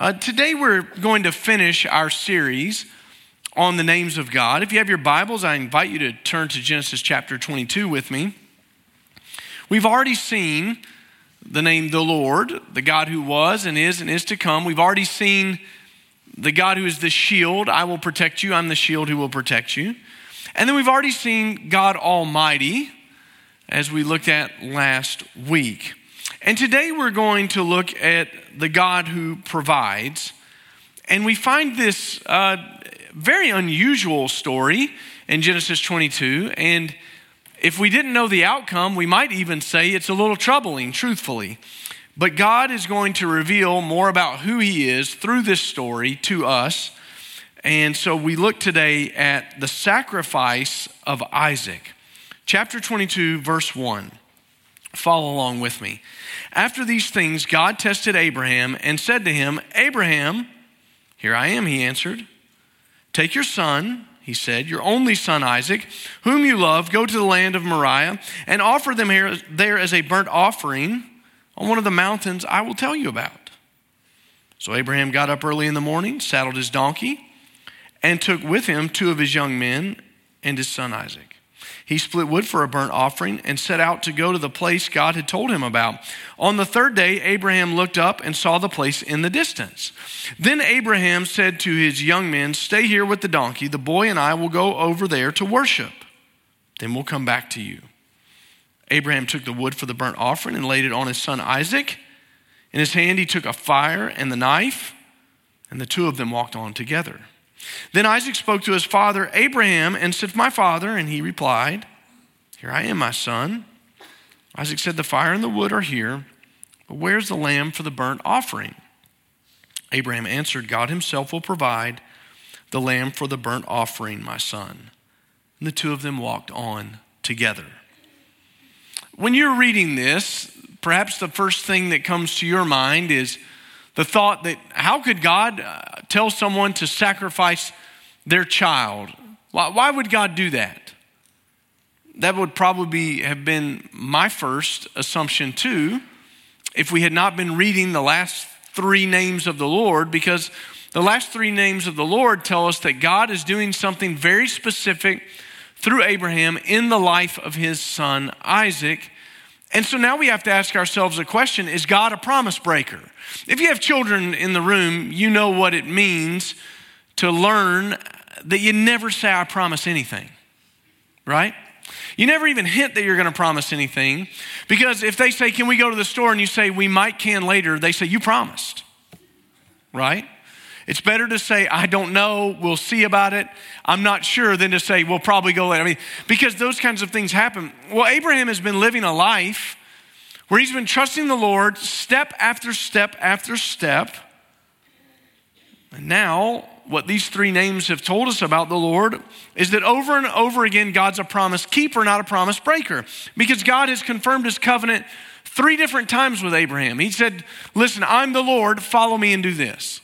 Uh, today we're going to finish our series on the names of God. If you have your Bibles, I invite you to turn to Genesis chapter 22 with me. We've already seen the name the Lord, the God who was and is and is to come. We've already seen the God who is the shield. I will protect you. I'm the shield who will protect you. And then we've already seen God Almighty as we looked at last week. And today we're going to look at the God who provides. And we find this uh, very unusual story in Genesis 22. And if we didn't know the outcome, we might even say it's a little troubling, truthfully. But God is going to reveal more about who He is through this story to us. And so we look today at the sacrifice of Isaac. Chapter 22, verse 1. Follow along with me. After these things, God tested Abraham and said to him, Abraham, here I am, he answered. Take your son, he said, your only son Isaac, whom you love, go to the land of Moriah and offer them here, there as a burnt offering on one of the mountains I will tell you about. So Abraham got up early in the morning, saddled his donkey, and took with him two of his young men and his son Isaac. He split wood for a burnt offering and set out to go to the place God had told him about. On the third day, Abraham looked up and saw the place in the distance. Then Abraham said to his young men, Stay here with the donkey. The boy and I will go over there to worship. Then we'll come back to you. Abraham took the wood for the burnt offering and laid it on his son Isaac. In his hand, he took a fire and the knife, and the two of them walked on together. Then Isaac spoke to his father Abraham and said, My father. And he replied, Here I am, my son. Isaac said, The fire and the wood are here, but where's the lamb for the burnt offering? Abraham answered, God himself will provide the lamb for the burnt offering, my son. And the two of them walked on together. When you're reading this, perhaps the first thing that comes to your mind is, the thought that how could God uh, tell someone to sacrifice their child? Why, why would God do that? That would probably have been my first assumption too, if we had not been reading the last three names of the Lord, because the last three names of the Lord tell us that God is doing something very specific through Abraham in the life of his son Isaac. And so now we have to ask ourselves a question Is God a promise breaker? If you have children in the room, you know what it means to learn that you never say, I promise anything, right? You never even hint that you're going to promise anything because if they say, Can we go to the store? and you say, We might can later, they say, You promised, right? It's better to say, I don't know, we'll see about it, I'm not sure, than to say, We'll probably go later. I mean, because those kinds of things happen. Well, Abraham has been living a life where he's been trusting the Lord step after step after step. And now, what these three names have told us about the Lord is that over and over again, God's a promise keeper, not a promise breaker, because God has confirmed his covenant three different times with Abraham. He said, Listen, I'm the Lord, follow me and do this.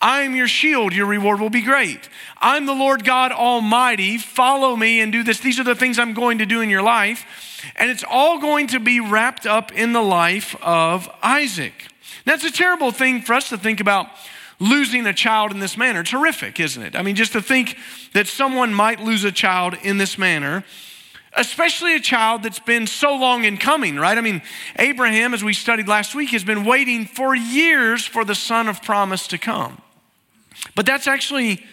I am your shield, your reward will be great. I'm the Lord God Almighty, follow me and do this. These are the things I'm going to do in your life. And it's all going to be wrapped up in the life of Isaac. Now, it's a terrible thing for us to think about losing a child in this manner. Terrific, isn't it? I mean, just to think that someone might lose a child in this manner, especially a child that's been so long in coming, right? I mean, Abraham, as we studied last week, has been waiting for years for the son of promise to come. But that's actually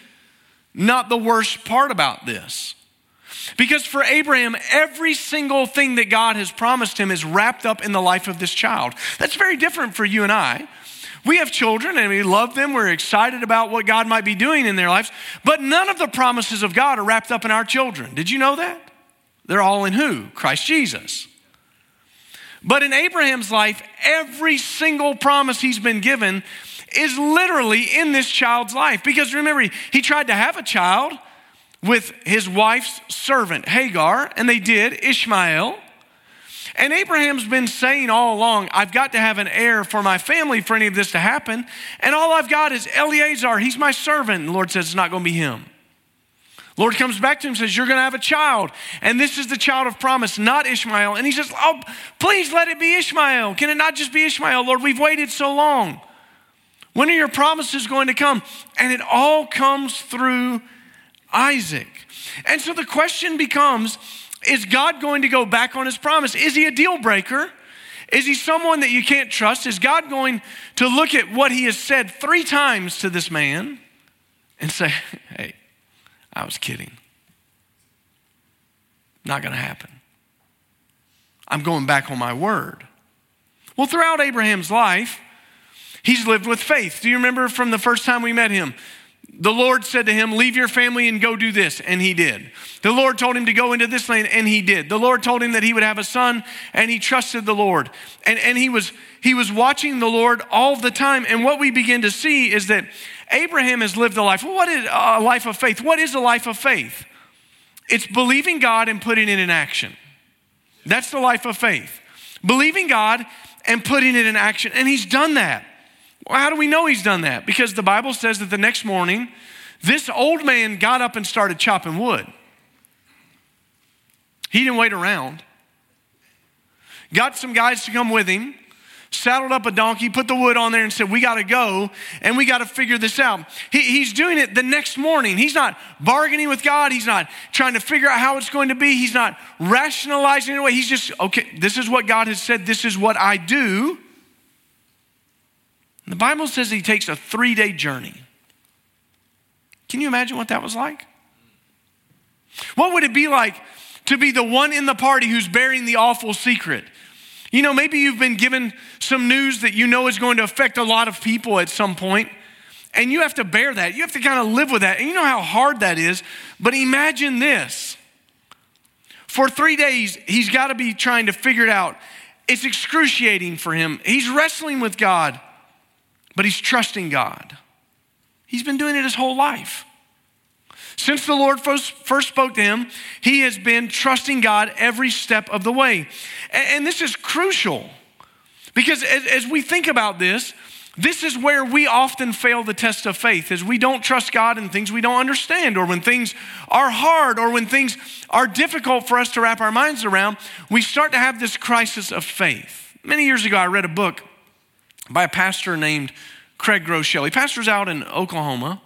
not the worst part about this. Because for Abraham, every single thing that God has promised him is wrapped up in the life of this child. That's very different for you and I. We have children and we love them. We're excited about what God might be doing in their lives, but none of the promises of God are wrapped up in our children. Did you know that? They're all in who? Christ Jesus. But in Abraham's life, every single promise he's been given is literally in this child's life. Because remember, he tried to have a child with his wife's servant, Hagar, and they did, Ishmael. And Abraham's been saying all along, I've got to have an heir for my family for any of this to happen. And all I've got is Eleazar. He's my servant. And the Lord says it's not going to be him. Lord comes back to him and says, You're going to have a child. And this is the child of promise, not Ishmael. And he says, Oh, please let it be Ishmael. Can it not just be Ishmael? Lord, we've waited so long. When are your promises going to come? And it all comes through Isaac. And so the question becomes is God going to go back on his promise? Is he a deal breaker? Is he someone that you can't trust? Is God going to look at what he has said three times to this man and say, hey, I was kidding? Not going to happen. I'm going back on my word. Well, throughout Abraham's life, he's lived with faith. Do you remember from the first time we met him? The Lord said to him, Leave your family and go do this. And he did. The Lord told him to go into this land, and he did. The Lord told him that he would have a son, and he trusted the Lord. And, and he, was, he was watching the Lord all the time. And what we begin to see is that Abraham has lived a life. What is uh, a life of faith? What is a life of faith? It's believing God and putting it in action. That's the life of faith. Believing God and putting it in action. And he's done that. Well, how do we know he's done that? Because the Bible says that the next morning, this old man got up and started chopping wood. He didn't wait around. Got some guys to come with him, saddled up a donkey, put the wood on there, and said, We got to go and we got to figure this out. He, he's doing it the next morning. He's not bargaining with God. He's not trying to figure out how it's going to be. He's not rationalizing it away. He's just, okay, this is what God has said. This is what I do. The Bible says he takes a three day journey. Can you imagine what that was like? What would it be like to be the one in the party who's bearing the awful secret? You know, maybe you've been given some news that you know is going to affect a lot of people at some point, and you have to bear that. You have to kind of live with that. And you know how hard that is. But imagine this for three days, he's got to be trying to figure it out. It's excruciating for him. He's wrestling with God but he's trusting God. He's been doing it his whole life. Since the Lord first, spoke to him, he has been trusting God every step of the way. And, this is crucial because as, as we think about this, this is where we often fail the test of faith is we don't trust God in things we don't understand or when things are hard or when things are difficult for us to wrap our minds around, we start to have this crisis of faith. Many years ago I read a book by a pastor named Craig Groeschel. He pastors out in Oklahoma.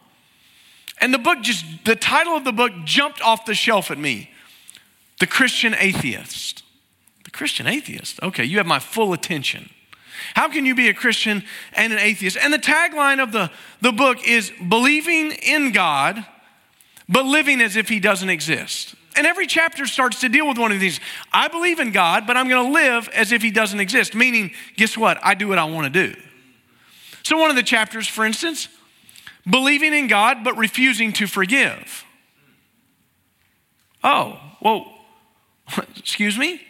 And the book just, the title of the book jumped off the shelf at me The Christian Atheist. The Christian Atheist? Okay, you have my full attention. How can you be a Christian and an atheist? And the tagline of the, the book is believing in God, but living as if He doesn't exist. And every chapter starts to deal with one of these. I believe in God, but I'm going to live as if He doesn't exist. Meaning, guess what? I do what I want to do. So, one of the chapters, for instance, believing in God, but refusing to forgive. Oh, well, excuse me?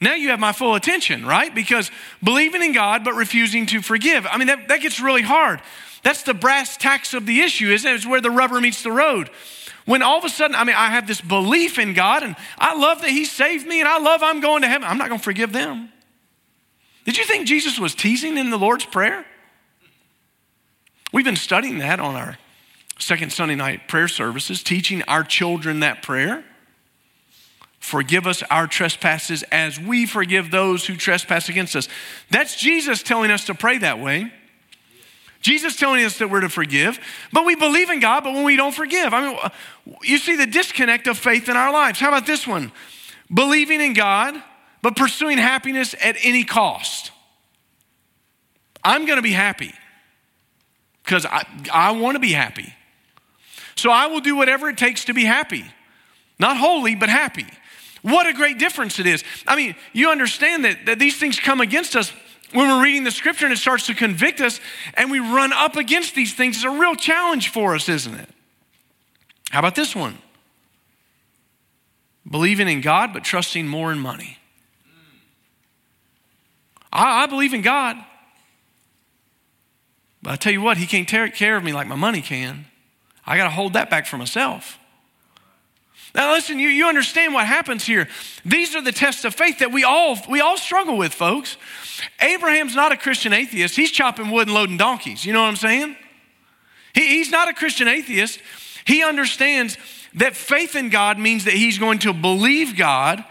Now you have my full attention, right? Because believing in God, but refusing to forgive. I mean, that, that gets really hard. That's the brass tacks of the issue, isn't it? It's where the rubber meets the road. When all of a sudden, I mean, I have this belief in God and I love that He saved me and I love I'm going to heaven, I'm not going to forgive them. Did you think Jesus was teasing in the Lord's Prayer? We've been studying that on our second Sunday night prayer services, teaching our children that prayer. Forgive us our trespasses as we forgive those who trespass against us. That's Jesus telling us to pray that way. Jesus telling us that we're to forgive, but we believe in God, but when we don't forgive, I mean, you see the disconnect of faith in our lives. How about this one? Believing in God, but pursuing happiness at any cost. I'm going to be happy because I, I want to be happy. So I will do whatever it takes to be happy. Not holy, but happy. What a great difference it is. I mean, you understand that, that these things come against us when we're reading the scripture and it starts to convict us and we run up against these things, it's a real challenge for us, isn't it? How about this one? Believing in God, but trusting more in money. I, I believe in God, but I tell you what, He can't take care of me like my money can. I got to hold that back for myself. Now listen, you, you understand what happens here. These are the tests of faith that we all we all struggle with, folks. Abraham's not a Christian atheist. He's chopping wood and loading donkeys. You know what I'm saying? He, he's not a Christian atheist. He understands that faith in God means that he's going to believe God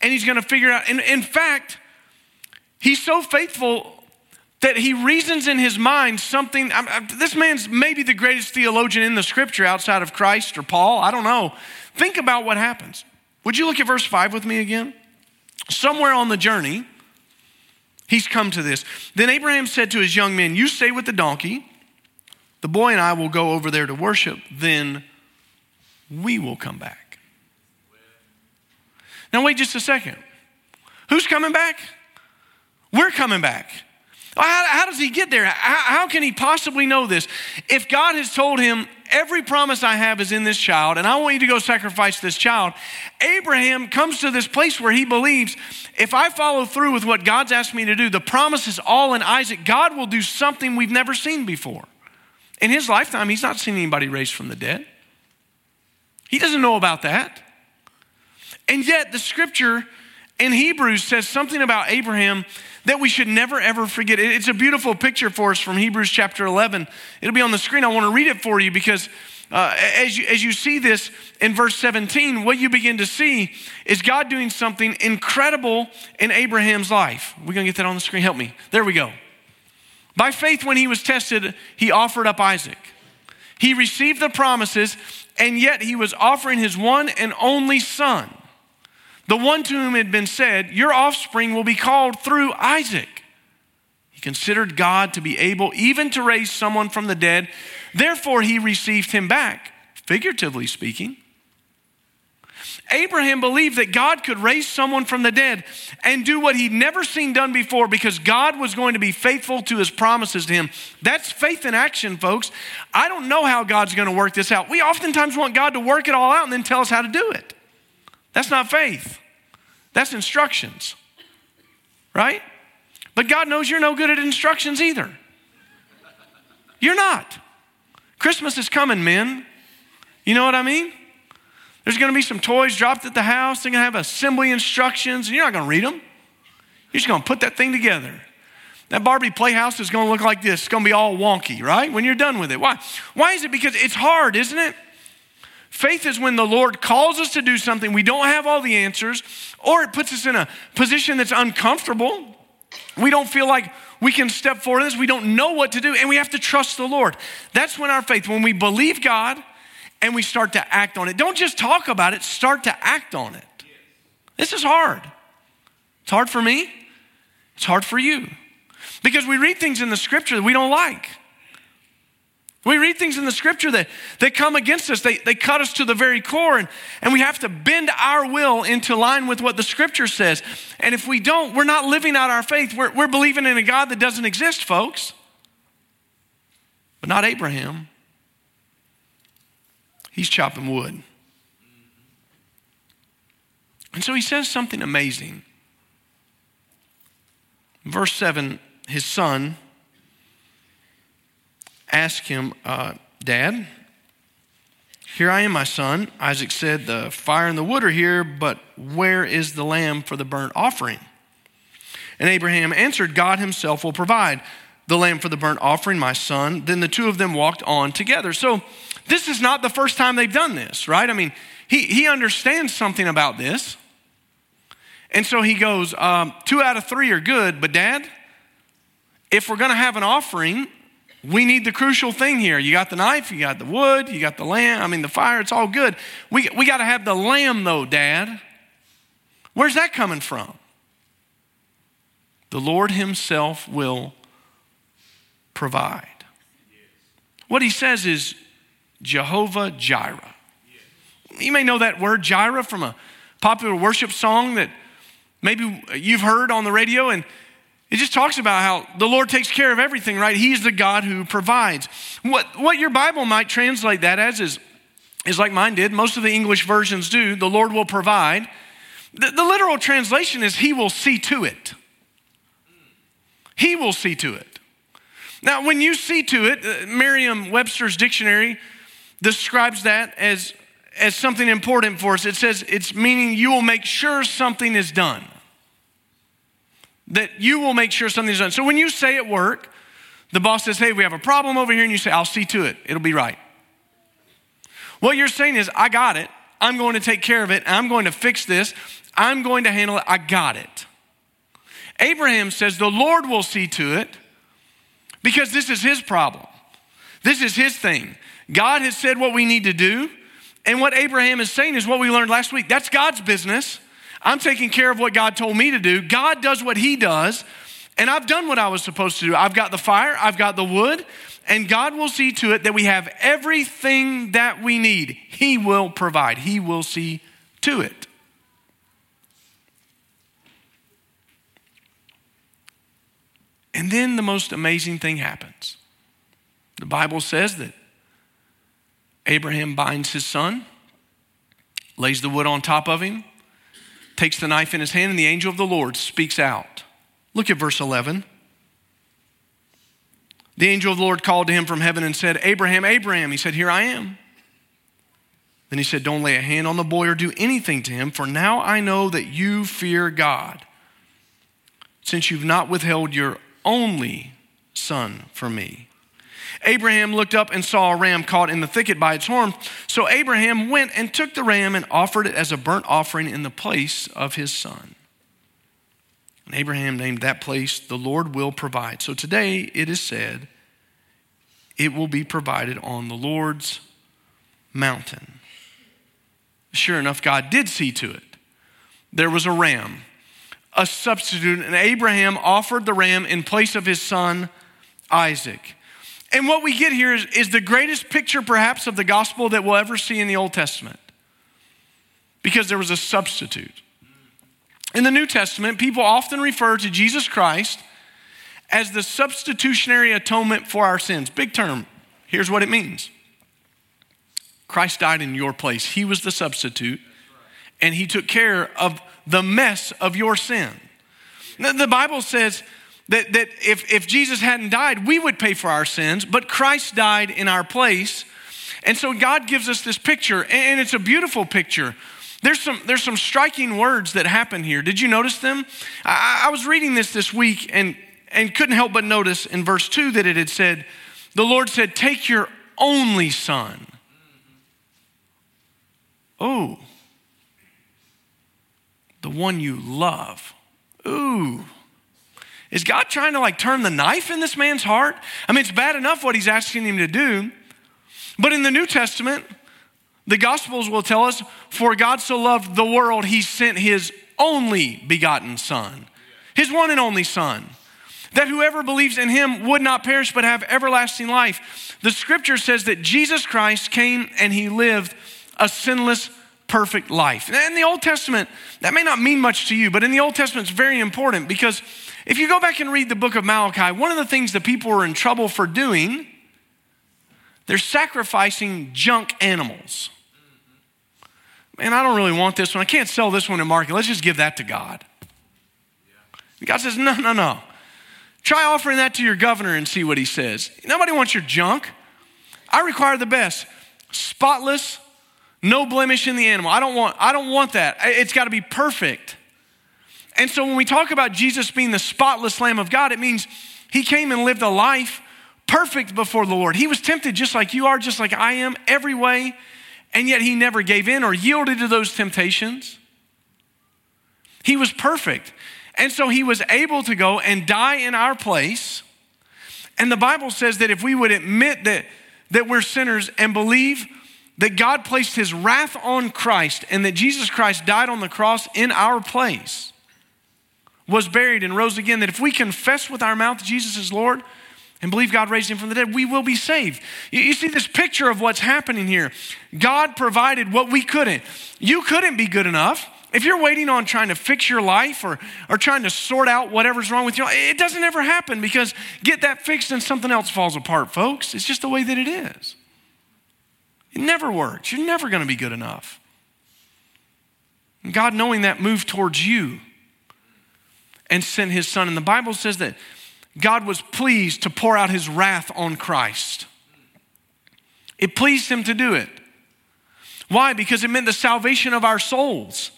and he's going to figure out. And in fact, he's so faithful that he reasons in his mind something. I'm, I'm, this man's maybe the greatest theologian in the scripture outside of Christ or Paul. I don't know. Think about what happens. Would you look at verse 5 with me again? Somewhere on the journey, he's come to this. Then Abraham said to his young men, You stay with the donkey. The boy and I will go over there to worship. Then we will come back. Now, wait just a second. Who's coming back? We're coming back. How, how does he get there? How, how can he possibly know this? If God has told him, every promise I have is in this child, and I want you to go sacrifice this child, Abraham comes to this place where he believes if I follow through with what God's asked me to do, the promise is all in Isaac. God will do something we've never seen before. In his lifetime, he's not seen anybody raised from the dead. He doesn't know about that. And yet, the scripture in Hebrews says something about Abraham that we should never ever forget. It's a beautiful picture for us from Hebrews chapter 11. It'll be on the screen. I want to read it for you because uh, as, you, as you see this in verse 17, what you begin to see is God doing something incredible in Abraham's life. We're going to get that on the screen. Help me. There we go. By faith, when he was tested, he offered up Isaac. He received the promises, and yet he was offering his one and only son the one to whom it had been said, Your offspring will be called through Isaac. He considered God to be able even to raise someone from the dead. Therefore, he received him back, figuratively speaking. Abraham believed that God could raise someone from the dead and do what he'd never seen done before because God was going to be faithful to his promises to him. That's faith in action, folks. I don't know how God's going to work this out. We oftentimes want God to work it all out and then tell us how to do it. That's not faith, that's instructions, right? But God knows you're no good at instructions either. You're not. Christmas is coming, men. You know what I mean? There's going to be some toys dropped at the house. They're going to have assembly instructions, and you're not going to read them. You're just going to put that thing together. That Barbie playhouse is going to look like this. It's going to be all wonky, right? When you're done with it. Why? Why is it? Because it's hard, isn't it? Faith is when the Lord calls us to do something, we don't have all the answers, or it puts us in a position that's uncomfortable. We don't feel like we can step forward this. We don't know what to do, and we have to trust the Lord. That's when our faith, when we believe God and we start to act on it. Don't just talk about it, start to act on it. This is hard. It's hard for me, it's hard for you. Because we read things in the scripture that we don't like. We read things in the scripture that, that come against us, they, they cut us to the very core, and, and we have to bend our will into line with what the scripture says. And if we don't, we're not living out our faith. We're, we're believing in a God that doesn't exist, folks. But not Abraham. He's chopping wood. And so he says something amazing. Verse 7 his son asked him, uh, Dad, here I am, my son. Isaac said, The fire and the wood are here, but where is the lamb for the burnt offering? And Abraham answered, God himself will provide the lamb for the burnt offering, my son. Then the two of them walked on together. So this is not the first time they've done this, right? I mean, he, he understands something about this. And so he goes, um, Two out of three are good, but dad, if we're going to have an offering, we need the crucial thing here. You got the knife, you got the wood, you got the lamb, I mean, the fire, it's all good. We, we got to have the lamb, though, Dad. Where's that coming from? The Lord Himself will provide. What He says is Jehovah Jireh. You may know that word Jireh from a popular worship song that maybe you've heard on the radio, and it just talks about how the Lord takes care of everything, right? He's the God who provides. What, what your Bible might translate that as is, is like mine did. Most of the English versions do. The Lord will provide. The, the literal translation is He will see to it. He will see to it. Now, when you see to it, uh, Merriam Webster's dictionary describes that as, as something important for us. It says it's meaning you will make sure something is done that you will make sure something's done. So when you say at work, the boss says, Hey, we have a problem over here, and you say, I'll see to it, it'll be right. What you're saying is, I got it. I'm going to take care of it. I'm going to fix this. I'm going to handle it. I got it. Abraham says, The Lord will see to it because this is his problem. This is his thing. God has said what we need to do, and what Abraham is saying is what we learned last week. That's God's business. I'm taking care of what God told me to do. God does what he does, and I've done what I was supposed to do. I've got the fire, I've got the wood, and God will see to it that we have everything that we need. He will provide, He will see to it. And then the most amazing thing happens. The Bible says that Abraham binds his son, lays the wood on top of him, takes the knife in his hand, and the angel of the Lord speaks out. Look at verse 11. The angel of the Lord called to him from heaven and said, Abraham, Abraham. He said, Here I am. Then he said, Don't lay a hand on the boy or do anything to him, for now I know that you fear God, since you've not withheld your only son from me. Abraham looked up and saw a ram caught in the thicket by its horn. So Abraham went and took the ram and offered it as a burnt offering in the place of his son. And Abraham named that place, The Lord Will Provide. So today it is said, It will be provided on the Lord's mountain. Sure enough, God did see to it. There was a ram, a substitute, and Abraham offered the ram in place of his son Isaac. And what we get here is, is the greatest picture, perhaps, of the gospel that we'll ever see in the Old Testament because there was a substitute. In the New Testament, people often refer to Jesus Christ as the substitutionary atonement for our sins. Big term. Here's what it means Christ died in your place, He was the substitute, and He took care of the mess of your sin. The Bible says that, that if, if Jesus hadn't died, we would pay for our sins, but Christ died in our place. And so God gives us this picture, and it's a beautiful picture there's some, there's some striking words that happen here. Did you notice them? I, I was reading this this week and, and couldn't help but notice in verse 2 that it had said, The Lord said, Take your only son. Oh, the one you love. Ooh. Is God trying to like turn the knife in this man's heart? I mean, it's bad enough what he's asking him to do. But in the New Testament, the Gospels will tell us, for God so loved the world, he sent his only begotten Son, his one and only Son, that whoever believes in him would not perish but have everlasting life. The scripture says that Jesus Christ came and he lived a sinless, perfect life. In the Old Testament, that may not mean much to you, but in the Old Testament, it's very important because if you go back and read the book of Malachi, one of the things that people were in trouble for doing they're sacrificing junk animals. Man, I don't really want this one. I can't sell this one in market. Let's just give that to God. God says, no, no, no. Try offering that to your governor and see what he says. Nobody wants your junk. I require the best. Spotless, no blemish in the animal. I don't want, I don't want that. It's got to be perfect. And so when we talk about Jesus being the spotless Lamb of God, it means he came and lived a life perfect before the Lord. He was tempted just like you are, just like I am, every way, and yet he never gave in or yielded to those temptations. He was perfect. And so he was able to go and die in our place. And the Bible says that if we would admit that, that we're sinners and believe that God placed his wrath on Christ and that Jesus Christ died on the cross in our place, was buried and rose again, that if we confess with our mouth Jesus is Lord, and believe God raised him from the dead, we will be saved. You, see this picture of what's happening here. God provided what we couldn't. You couldn't be good enough. If you're waiting on trying to fix your life or, or trying to sort out whatever's wrong with you, it doesn't ever happen because get that fixed and something else falls apart, folks. It's just the way that it is. It never works. You're never going to be good enough. And God, knowing that, moved towards you and sent his son. And the Bible says that God was pleased to pour out his wrath on Christ. It pleased him to do it. Why? Because it meant the salvation of our souls.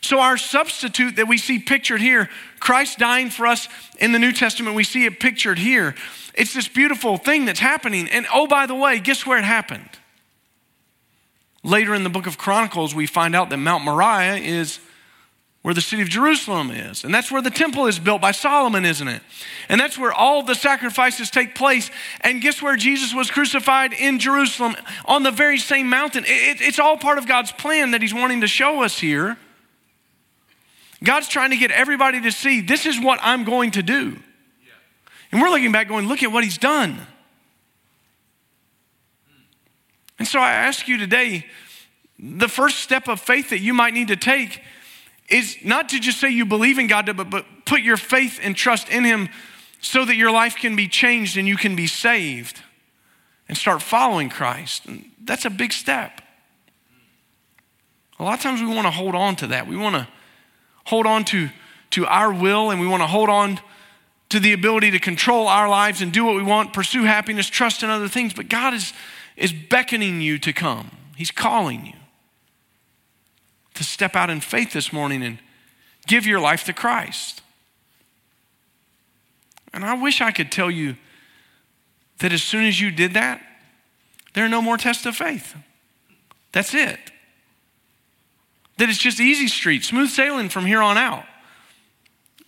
So, our substitute that we see pictured here, Christ dying for us in the New Testament, we see it pictured here. It's this beautiful thing that's happening. And oh, by the way, guess where it happened? Later in the book of Chronicles, we find out that Mount Moriah is where the city of Jerusalem is. And that's where the temple is built by Solomon, isn't it? And that's where all the sacrifices take place. And guess where Jesus was crucified? In Jerusalem, on the very same mountain. It, it's all part of God's plan that He's wanting to show us here. God's trying to get everybody to see this is what I'm going to do. And we're looking back going, look at what He's done. And so I ask you today the first step of faith that you might need to take is not to just say you believe in God, but, but put your faith and trust in Him so that your life can be changed and you can be saved and start following Christ. And that's a big step. A lot of times we want to hold on to that. We want to hold on to, to our will and we want to hold on to the ability to control our lives and do what we want, pursue happiness, trust in other things. But God is, is beckoning you to come, He's calling you to step out in faith this morning and give your life to Christ. And I wish I could tell you that as soon as you did that, there are no more tests of faith. That's it. That it's just easy street, smooth sailing from here on out.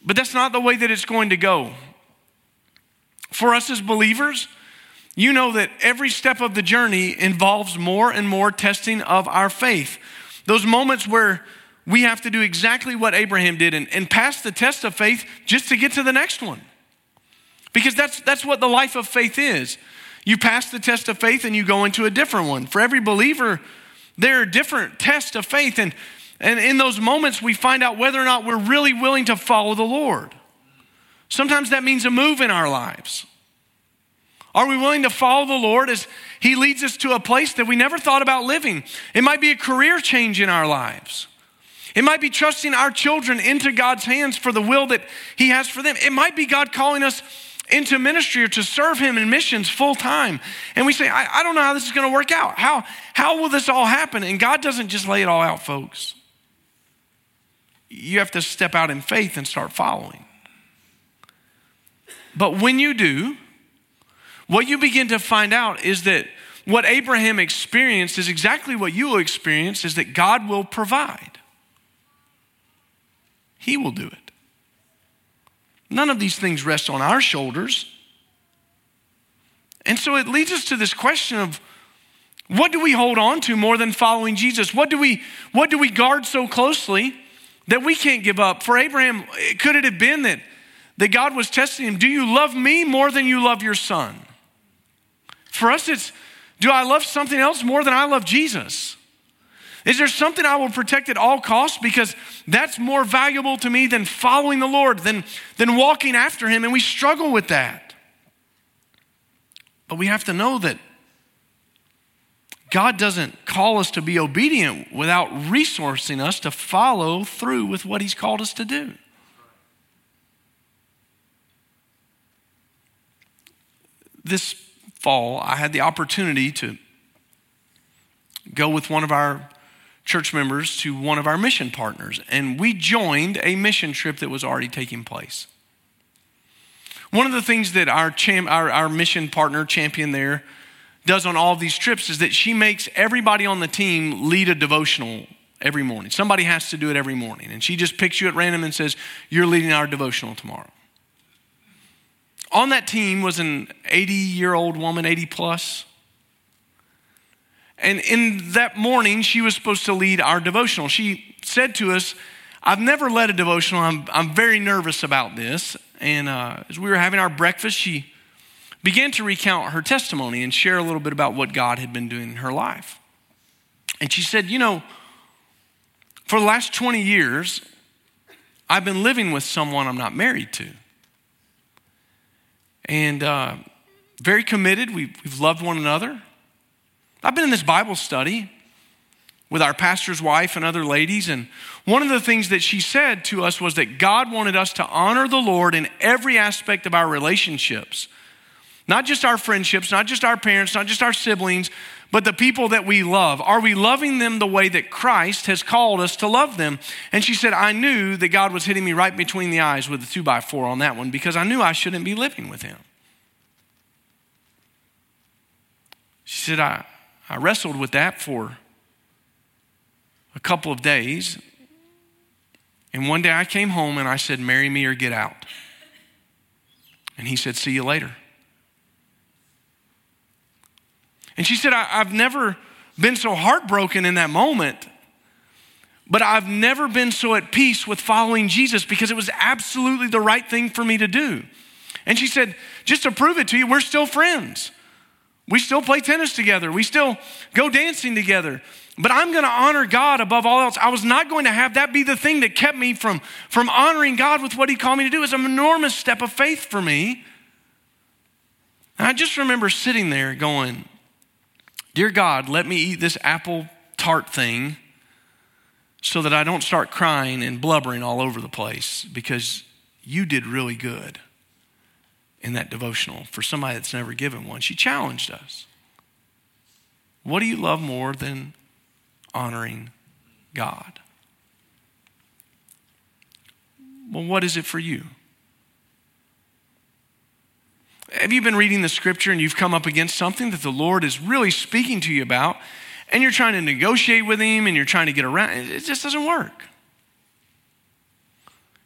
But that's not the way that it's going to go. For us as believers, you know that every step of the journey involves more and more testing of our faith. Those moments where we have to do exactly what Abraham did and, and pass the test of faith just to get to the next one. Because that's, that's what the life of faith is. You pass the test of faith and you go into a different one. For every believer, there are different tests of faith. And, and in those moments, we find out whether or not we're really willing to follow the Lord. Sometimes that means a move in our lives. Are we willing to follow the Lord as He leads us to a place that we never thought about living? It might be a career change in our lives. It might be trusting our children into God's hands for the will that He has for them. It might be God calling us into ministry or to serve Him in missions full time. And we say, I, I don't know how this is going to work out. How, how will this all happen? And God doesn't just lay it all out, folks. You have to step out in faith and start following. But when you do, what you begin to find out is that what Abraham experienced is exactly what you will experience is that God will provide. He will do it. None of these things rest on our shoulders. And so it leads us to this question of what do we hold on to more than following Jesus? What do we what do we guard so closely that we can't give up? For Abraham, could it have been that, that God was testing him? Do you love me more than you love your son? For us, it's do I love something else more than I love Jesus? Is there something I will protect at all costs because that's more valuable to me than following the Lord, than, than walking after Him? And we struggle with that. But we have to know that God doesn't call us to be obedient without resourcing us to follow through with what He's called us to do. This fall, I had the opportunity to go with one of our church members to one of our mission partners, and we joined a mission trip that was already taking place. One of the things that our, champ, our, our mission partner, champion there, does on all of these trips is that she makes everybody on the team lead a devotional every morning. Somebody has to do it every morning. And she just picks you at random and says, You're leading our devotional tomorrow on that team was an 80 year old woman, 80 plus. And in that morning, she was supposed to lead our devotional. She said to us, I've never led a devotional. I'm, I'm very nervous about this. And uh, as we were having our breakfast, she began to recount her testimony and share a little bit about what God had been doing in her life. And she said, You know, for the last 20 years, I've been living with someone I'm not married to and uh, very committed. We've, we've loved one another. I've been in this Bible study with our pastor's wife and other ladies, and one of the things that she said to us was that God wanted us to honor the Lord in every aspect of our relationships. Not just our friendships, not just our parents, not just our siblings, but the people that we love. Are we loving them the way that Christ has called us to love them? And she said, I knew that God was hitting me right between the eyes with a two by four on that one because I knew I shouldn't be living with him. She said, I, I wrestled with that for a couple of days. And one day I came home and I said, Marry me or get out. And he said, See you later. And she said, I, have never been so heartbroken in that moment, but I've never been so at peace with following Jesus because it was absolutely the right thing for me to do. And she said, Just to prove it to you, we're still friends. We still play tennis together. We still go dancing together. But I'm going to honor God above all else. I was not going to have that be the thing that kept me from, from honoring God with what He called me to do. It's an enormous step of faith for me. And I just remember sitting there going, Dear God, let me eat this apple tart thing so that I don't start crying and blubbering all over the place because you did really good in that devotional for somebody that's never given one. She challenged us. What do you love more than honoring God? Well, what is it for you? Have you been reading the scripture and you've come up against something that the Lord is really speaking to you about, and you're trying to negotiate with Him and you're trying to get around? It just doesn't work.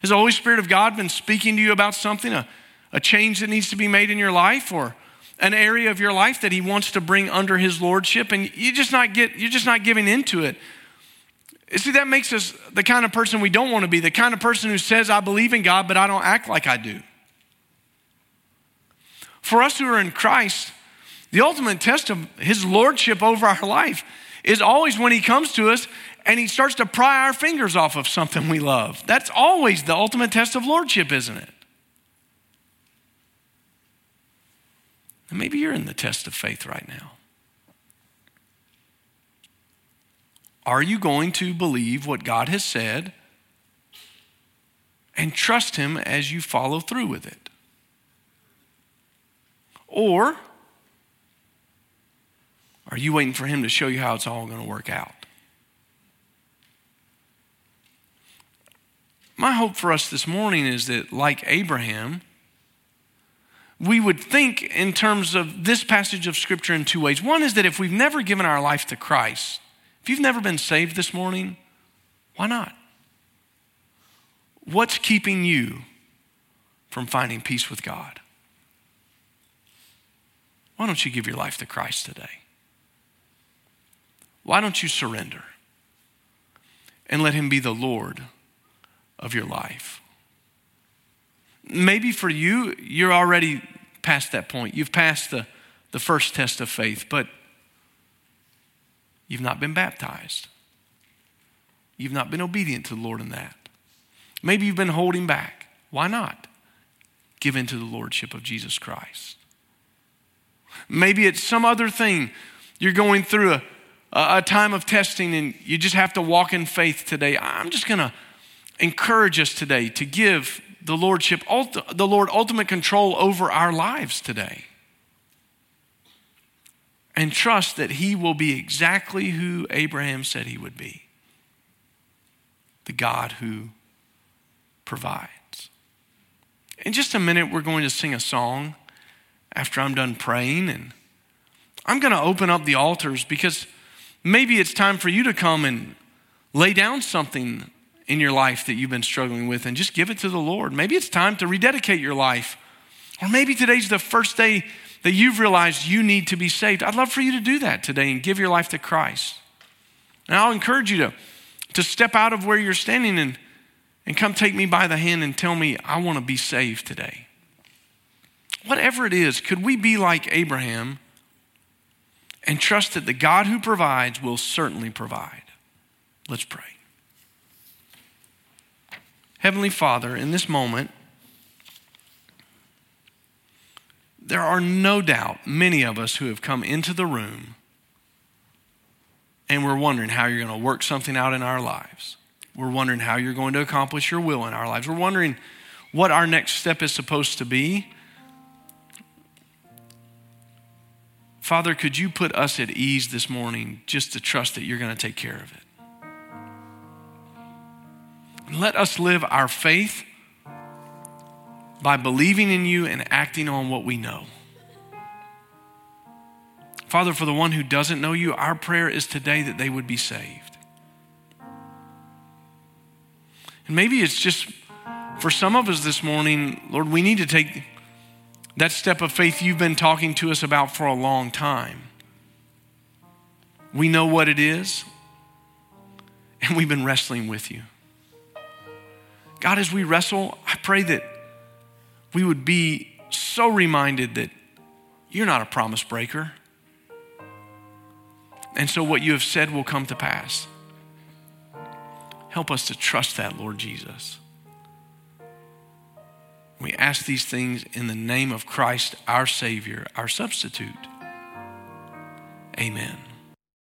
Has the Holy Spirit of God been speaking to you about something, a, a change that needs to be made in your life or an area of your life that he wants to bring under his lordship and you just not get you're just not giving into it see that makes us the kind of person we don't want to be the kind of person who says i believe in god but i don't act like i do for us who are in christ the ultimate test of his lordship over our life is always when he comes to us and he starts to pry our fingers off of something we love that's always the ultimate test of lordship isn't it And maybe you're in the test of faith right now. Are you going to believe what God has said and trust Him as you follow through with it? Or are you waiting for Him to show you how it's all going to work out? My hope for us this morning is that, like Abraham, we would think in terms of this passage of Scripture in two ways. One is that if we've never given our life to Christ, if you've never been saved this morning, why not? What's keeping you from finding peace with God? Why don't you give your life to Christ today? Why don't you surrender and let Him be the Lord of your life? Maybe for you, you're already past that point. You've passed the, the first test of faith, but you've not been baptized. You've not been obedient to the Lord in that. Maybe you've been holding back. Why not? Give into the Lordship of Jesus Christ. Maybe it's some other thing. You're going through a, a time of testing and you just have to walk in faith today. I'm just going to encourage us today to give the lordship, the Lord ultimate control over our lives today. And trust that he will be exactly who Abraham said he would be. The God who provides. In just a minute, we're going to sing a song after I'm done praying. And I'm going to open up the altars because maybe it's time for you to come and lay down something in your life that you've been struggling with and just give it to the Lord. Maybe it's time to rededicate your life. Or maybe today's the first day that you've realized you need to be saved. I'd love for you to do that today and give your life to Christ. And I'll encourage you to, to step out of where you're standing and, and come take me by the hand and tell me, I want to be saved today. Whatever it is, could we be like Abraham and trust that the God who provides will certainly provide? Let's pray. Heavenly Father, in this moment, there are no doubt many of us who have come into the room and we're wondering how you're going to work something out in our lives. We're wondering how you're going to accomplish your will in our lives. We're wondering what our next step is supposed to be. Father, could you put us at ease this morning just to trust that you're going to take care of it? let us live our faith by believing in you and acting on what we know. Father, for the one who doesn't know you, our prayer is today that they would be saved. And maybe it's just for some of us this morning, Lord, we need to take that step of faith you've been talking to us about for a long time. We know what it is, and we've been wrestling with you. God, as we wrestle, I pray that we would be so reminded that you're not a promise breaker. And so what you have said will come to pass. Help us to trust that, Lord Jesus. We ask these things in the name of Christ, our Savior, our substitute. Amen.